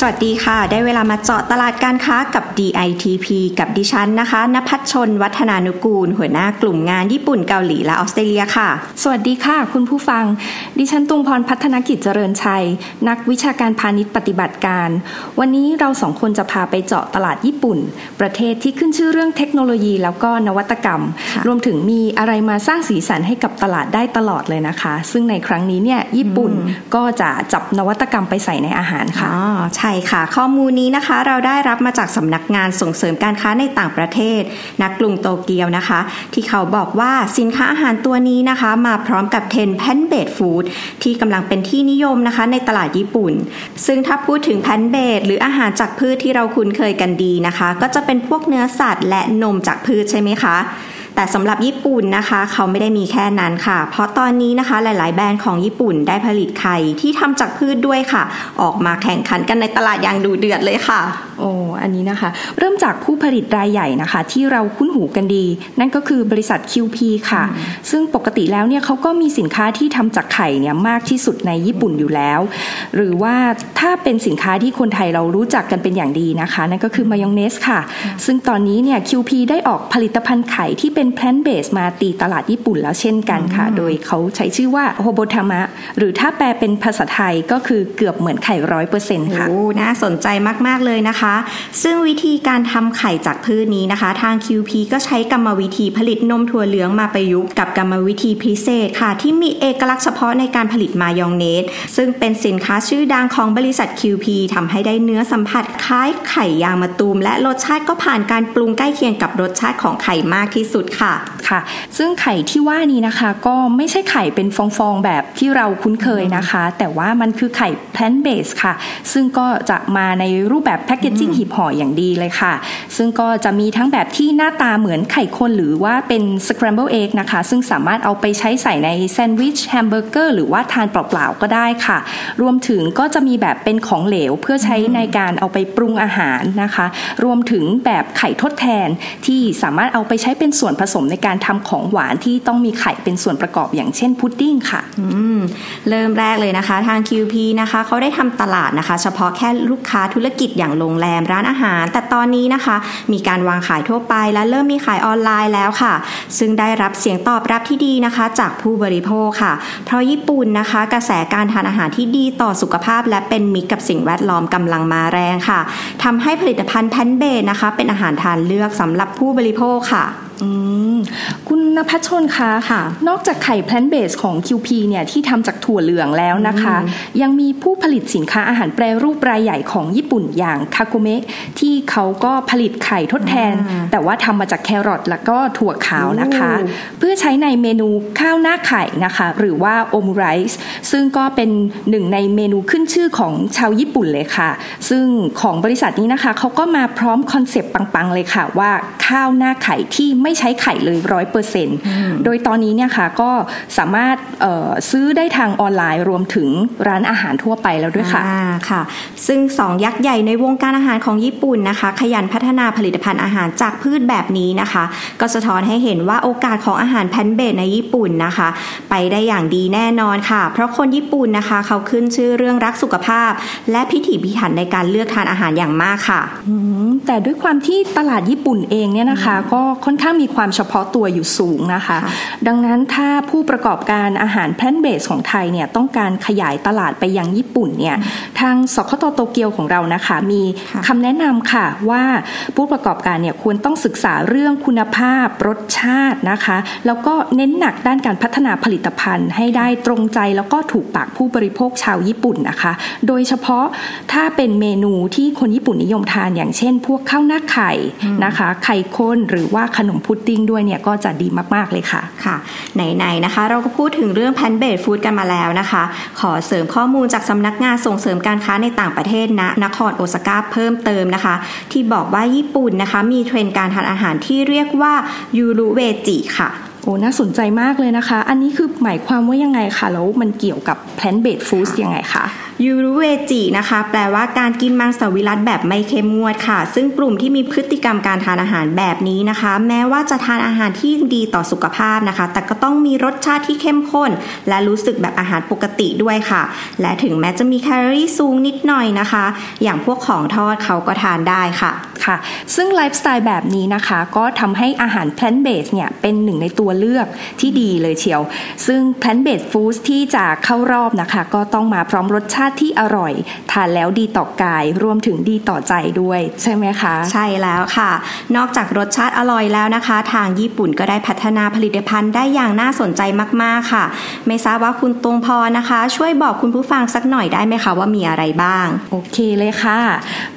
สวัสดีค่ะ ได้เวลามาเจาะตลาดการค้ากับ DITP กับดิฉันนะคะนภัชชน วัฒนานุกูล หัวหน้ากลุ่มงานญี่ปุ่นเกาหลีและออสเตรเลียค่ะ สวัสดีค่ะ คุณผู้ฟัง ดิฉันตุงพรพัฒนกิจเจริญชัย นักวิชาการพาณิชย์ปฏิบัติการ วันนี้เราสองคนจะพาไปเจาะตลาดญี่ปุ่น ประเทศที่ขึ้นชื่อเรื่องเทคโนโลยีแล้วก็นวัตกรรม รวมถึงมีอะไรมาสร้างสีสันให้กับตลาดได้ตลอดเลยนะคะ ซึ่งในครั้งนี้เนี่ยญี่ปุ่นก็จะจับนวัตกรรมไปใส่ในอาหารค่ะอ๋อใช่ค่ะ ข้อมูลนี้นะคะ เราได้รับมาจากสำนักงานส่งเสริมการค้าในต่างประเทศนักกรุงโตเกียวนะคะ ที่เขาบอกว่าสินค้าอาหารตัวนี้นะคะ มาพร้อมกับเทรนด์ plant-based food ที่กำลังเป็นที่นิยมนะคะ ในตลาดญี่ปุ่น ซึ่งถ้าพูดถึง plant-based หรืออาหารจากพืชที่เราคุ้นเคยกันดีนะคะ ก็จะเป็นพวกเนื้อสัตว์และนมจากพืชใช่ไหมคะ แต่สำหรับญี่ปุ่นนะคะ เขาไม่ได้มีแค่นั้นค่ะ เพราะตอนนี้นะคะหลาย ๆ แบรนด์ของญี่ปุ่นได้ผลิตไข่ที่ทำจากพืชด้วยค่ะ ออกมาแข่งขันกันในตลาดอย่างดูเดือดเลยค่ะ โอ้อันนี้นะคะ เริ่มจากผู้ผลิตรายใหญ่นะคะ ที่เราคุ้นหูกันดี นั่นก็คือบริษัท QP ค่ะ ซึ่งปกติแล้วเนี่ยเขาก็มีสินค้าที่ทำจากไข่เนี่ยมากที่สุดในญี่ปุ่นอยู่แล้ว หรือว่าถ้าเป็นสินค้าที่คนไทยเรารู้จักกันเป็นอย่างดีนะคะ นั่นก็คือมายองเนสค่ะ ซึ่งตอนนี้เนี่ย QP ได้ออกผลิตภัณฑ์ไข่ที่เป็นแพลนเบสมาตีตลาดญี่ปุ่นแล้วเช่นกันค่ะ โดยเขาใช้ชื่อว่าโฮโบทามะหรือถ้าแปลเป็นภาษาไทยก็คือเกือบเหมือนไข่ร้อยเปอร์เซ็นต์ค่ะโอ้น่าสนใจมาก ๆ เลยนะคะซึ่งวิธีการทำไข่จากพืชนี้นะคะ ทาง QP ก็ใช้กรรมวิธีผลิตนมถั่วเหลืองมาประยุกต์กับกรรมวิธีพิเศษค่ะ ที่มีเอกลักษณ์เฉพาะในการผลิตมายองเนส ซึ่งเป็นสินค้าชื่อดังของบริษัท QP ทำให้ได้เนื้อสัมผัสคล้ายไข่ยางมะตูม และรสชาติก็ผ่านการปรุงใกล้เคียงกับรสชาติของไข่มากที่สุดค่ะค่ะ ซึ่งไข่ที่ว่านี้นะคะก็ไม่ใช่ไข่เป็นฟองๆแบบที่เราคุ้นเคยนะคะ แต่ว่ามันคือไข่ plant-based ค่ะ ซึ่งก็จะมาในรูปแบบ packaging หีบห่ออย่างดีเลยค่ะ ซึ่งก็จะมีทั้งแบบที่หน้าตาเหมือนไข่คนหรือว่าเป็น scrambled egg นะคะ ซึ่งสามารถเอาไปใช้ใส่ในแซนด์วิชแฮมเบอร์เกอร์หรือว่าทานเปล่าๆก็ได้ค่ะ รวมถึงก็จะมีแบบเป็นของเหลวเพื่อใช้ในการเอาไปปรุงอาหารนะคะ รวมถึงแบบไข่ทดแทนที่สามารถเอาไปใช้เป็นส่วนผสมในการทำของหวานที่ต้องมีไข่เป็นส่วนประกอบอย่างเช่นพุดดิ้งค่ะเริ่มแรกเลยนะคะ ทาง QP นะคะเขาได้ทำตลาดนะคะ เฉพาะแค่ลูกค้าธุรกิจอย่างโรงแรม ร้านอาหาร แต่ตอนนี้นะคะ มีการวางขายทั่วไปและเริ่มมีขายออนไลน์แล้วค่ะ ซึ่งได้รับเสียงตอบรับที่ดีนะคะ จากผู้บริโภคค่ะ เพราะญี่ปุ่นนะคะ กระแสการทานอาหารที่ดีต่อสุขภาพ และเป็นมิตรกับสิ่งแวดล้อมกำลังมาแรงค่ะทำให้ผลิตภัณฑ์แพนเบนะคะ เป็นอาหารทานเลือกสำหรับผู้บริโภคค่ะคุณ นภัชชนคะค่ะ นอกจากไข่แพลนเบสของ QP เนี่ยที่ทำจากถั่วเหลืองแล้วนะคะ ยังมีผู้ผลิตสินค้าอาหารแปรรูปรายใหญ่ของญี่ปุ่นอย่างคาโกเมะที่เขาก็ผลิตไข่ทดแทน แต่ว่าทำมาจากแครอทแล้วก็ถั่วขาวนะคะ เพื่อใช้ในเมนูข้าวหน้าไข่นะคะ หรือว่าโอมูไรส์ซึ่งก็เป็นหนึ่งในเมนูขึ้นชื่อของชาวญี่ปุ่นเลยค่ะ ซึ่งของบริษัทนี้นะคะเขาก็มาพร้อมคอนเซปต์ปังๆเลยค่ะว่าข้าวหน้าไข่ที่ไม่ใช้ไข่เลยร้อยเปอร์เซ็นต์โดยตอนนี้เนี่ยค่ะก็สามารถซื้อได้ทางออนไลน์รวมถึงร้านอาหารทั่วไปแล้วด้วยค่ะค่ะ ซึ่งสองยักษ์ใหญ่ในวงการอาหารของญี่ปุ่นนะคะ ขยันพัฒนาผลิตภัณฑ์อาหารจากพืชแบบนี้นะคะ ก็สะท้อนให้เห็นว่าโอกาสของอาหาร plant-based ในญี่ปุ่นนะคะ ไปได้อย่างดีแน่นอนค่ะ เพราะคนญี่ปุ่นนะคะ เขาขึ้นชื่อเรื่องรักสุขภาพ และพิถีพิถันในการเลือกทานอาหารอย่างมากค่ะแต่ด้วยความที่ตลาดญี่ปุ่นเองเนี่ยนะคะ ก็ค่อนข้างมีความเฉพาะตัวอยู่สูงนะคะ ดังนั้นถ้าผู้ประกอบการอาหารแพลนเบสของไทยเนี่ยต้องการขยายตลาดไปยังญี่ปุ่นเนี่ยทางสคตโตเกียวของเรานะคะมีคำแนะนำค่ะว่าผู้ประกอบการเนี่ยควรต้องศึกษาเรื่องคุณภาพรสชาตินะคะ แล้วก็เน้นหนักด้านการพัฒนาผลิตภัณฑ์ให้ได้ตรงใจแล้วก็ถูกปากผู้บริโภคชาวญี่ปุ่นนะคะ โดยเฉพาะถ้าเป็นเมนูที่คนญี่ปุ่นนิยมทานอย่างเช่น พวกข้าวหน้าไข่นะคะ ไข่ข้นหรือว่าขนมพุดดิ้งด้วยเนี่ยก็จะดีมากๆเลยค่ะค่ะไหนๆนะคะ เราก็พูดถึงเรื่อง plant-based food กันมาแล้วนะคะ ขอเสริมข้อมูลจากสำนักงานส่งเสริมการค้าในต่างประเทศณ นครโอซาก้าเพิ่มเติมนะคะ ที่บอกว่าญี่ปุ่นนะคะ มีเทรนด์การทานอาหารที่เรียกว่ายูรุเวจิค่ะ อ้น่าสนใจมากเลยนะคะ อันนี้คือหมายความว่ายังไงคะ แล้วมันเกี่ยวกับ plant based foods ยังไงคะยูรุเวจินะคะ แปลว่าการกินมังสวิรัตแบบไม่เข้มงวดค่ะ ซึ่งกลุ่มที่มีพฤติกรรมการทานอาหารแบบนี้นะคะ แม้ว่าจะทานอาหารที่ดีต่อสุขภาพนะคะ แต่ก็ต้องมีรสชาติที่เข้มข้น และรู้สึกแบบอาหารปกติด้วยค่ะ และถึงแม้จะมีแคลอรี่สูงนิดหน่อยนะคะ อย่างพวกของทอดเขาก็ทานได้ค่ะค่ะ ซึ่งไลฟ์สไตล์แบบนี้นะคะ ก็ทำให้อาหาร plant based เนี่ยเป็นหนึ่งในตัวเลือกที่ดีเลยเชียว ซึ่ง plant based foods ที่จะเข้ารอบนะคะ ก็ต้องมาพร้อมรสชาติที่อร่อย ทานแล้วดีต่อกาย รวมถึงดีต่อใจด้วย ใช่ไหมคะ ใช่แล้วค่ะ นอกจากรสชาติอร่อยแล้วนะคะ ทางญี่ปุ่นก็ได้พัฒนาผลิตภัณฑ์ได้อย่างน่าสนใจมาก ๆค่ะ ไม่ทราบว่าคุณตรงพอนะคะ ช่วยบอกคุณผู้ฟังสักหน่อยได้ไหมคะว่ามีอะไรบ้าง โอเคเลยค่ะ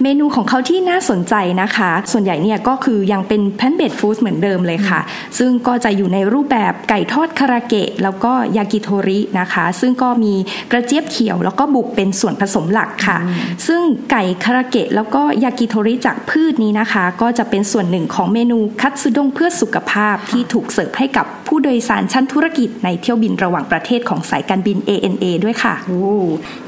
เมนูของเขาที่น่าสนใจนะคะ ส่วนใหญ่เนี่ยก็คือยังเป็น plant based food เหมือนเดิมเลยค่ะ ซึ่งก็จะอยู่ในรูปแบบไก่ทอดคาราเกะ แล้วก็ยากิโทรินะคะ ซึ่งก็มีกระเจี๊ยบเขียว แล้วก็บุกเป็นส่วนผสมหลักค่ะ ซึ่งไก่คาราเกะแล้วก็ยากิโทริจากพืชนี้นะคะ ก็จะเป็นส่วนหนึ่งของเมนูคัตสึด้งเพื่อสุขภาพที่ถูกเสิร์ฟให้กับ ผู้โดยสารชั้นธุรกิจในเที่ยวบินระหว่างประเทศของสายการบิน ANA ด้วยค่ะ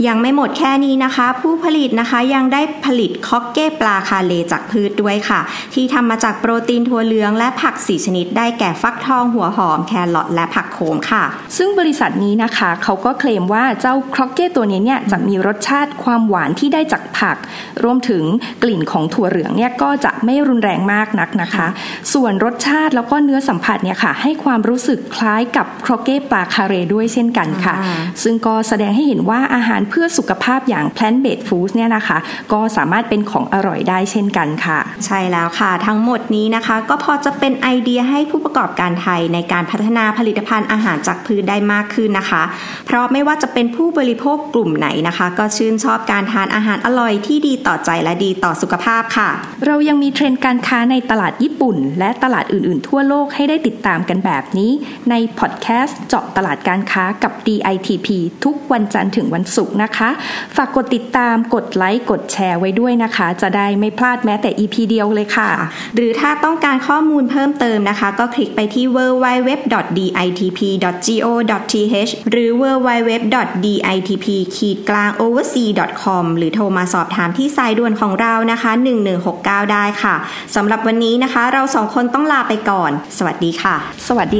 ยังไม่หมดแค่นี้นะคะ ผู้ผลิตนะคะยังได้ผลิตคอกเก้ปลาคาเลจากพืชด้วยค่ะ ที่ทำมาจากโปรตีนถั่วเหลืองและผักสีชนิดได้แก่ฟักทองหัวหอมแครอทและผักโขมค่ะ ซึ่งบริษัทนี้นะคะ เขาก็เคลมว่าเจ้าครอกเก้ตัวนี้เนี่ยจะมีรสชาติความหวานที่ได้จากผัก รวมถึงกลิ่นของถั่วเหลืองเนี่ยก็จะไม่รุนแรงมากนักนะคะ ส่วนรสชาติแล้วก็เนื้อสัมผัสเนี่ยค่ะ ให้ความรู้สึกคล้ายกับครอกเก้ปลาคาเรด้วยเช่นกันค่ะ ซึ่งก็แสดงให้เห็นว่าอาหารเพื่อสุขภาพอย่าง plant based foods เนี่ยนะคะ ก็สามารถเป็นของอร่อยได้เช่นกันค่ะ ใช่แล้วค่ะ ทั้งหมดนี้นะคะ ก็พอจะเป็นไอเดียให้ผู้ประกอบการไทยในการพัฒนาผลิตภัณฑ์อาหารจากพืชได้มากขึ้นนะคะ เพราะไม่ว่าจะเป็นผู้บริโภคกลุ่มไหนนะคะ ก็ชื่นชอบการทานอาหารอร่อยที่ดีต่อใจและดีต่อสุขภาพค่ะ เรายังมีเทรนด์การค้าในตลาดญี่ปุ่น และตลาดอื่น ๆ ทั่วโลกให้ได้ติดตามกันแบบนี้ในพอดแคสต์เจาะตลาดการค้ากับ DITP ทุกวันจันทร์ถึงวันศุกร์นะคะ ฝากกดติดตามกดไลค์กดแชร์ไว้ด้วยนะคะ จะได้ไม่พลาดแม้แต่ EP เดียวเลยค่ะ หรือถ้าต้องการข้อมูลเพิ่มเติมนะคะ ก็คลิกไปที่ www.ditp.go.th หรือ www.ditp-oversea.com หรือโทรมาสอบถามที่สายด่วนของเรานะคะ 1169 ได้ค่ะสำหรับวันนี้นะคะ เราสองคนต้องลาไปก่อน สวัสดีค่ะ สวัสดี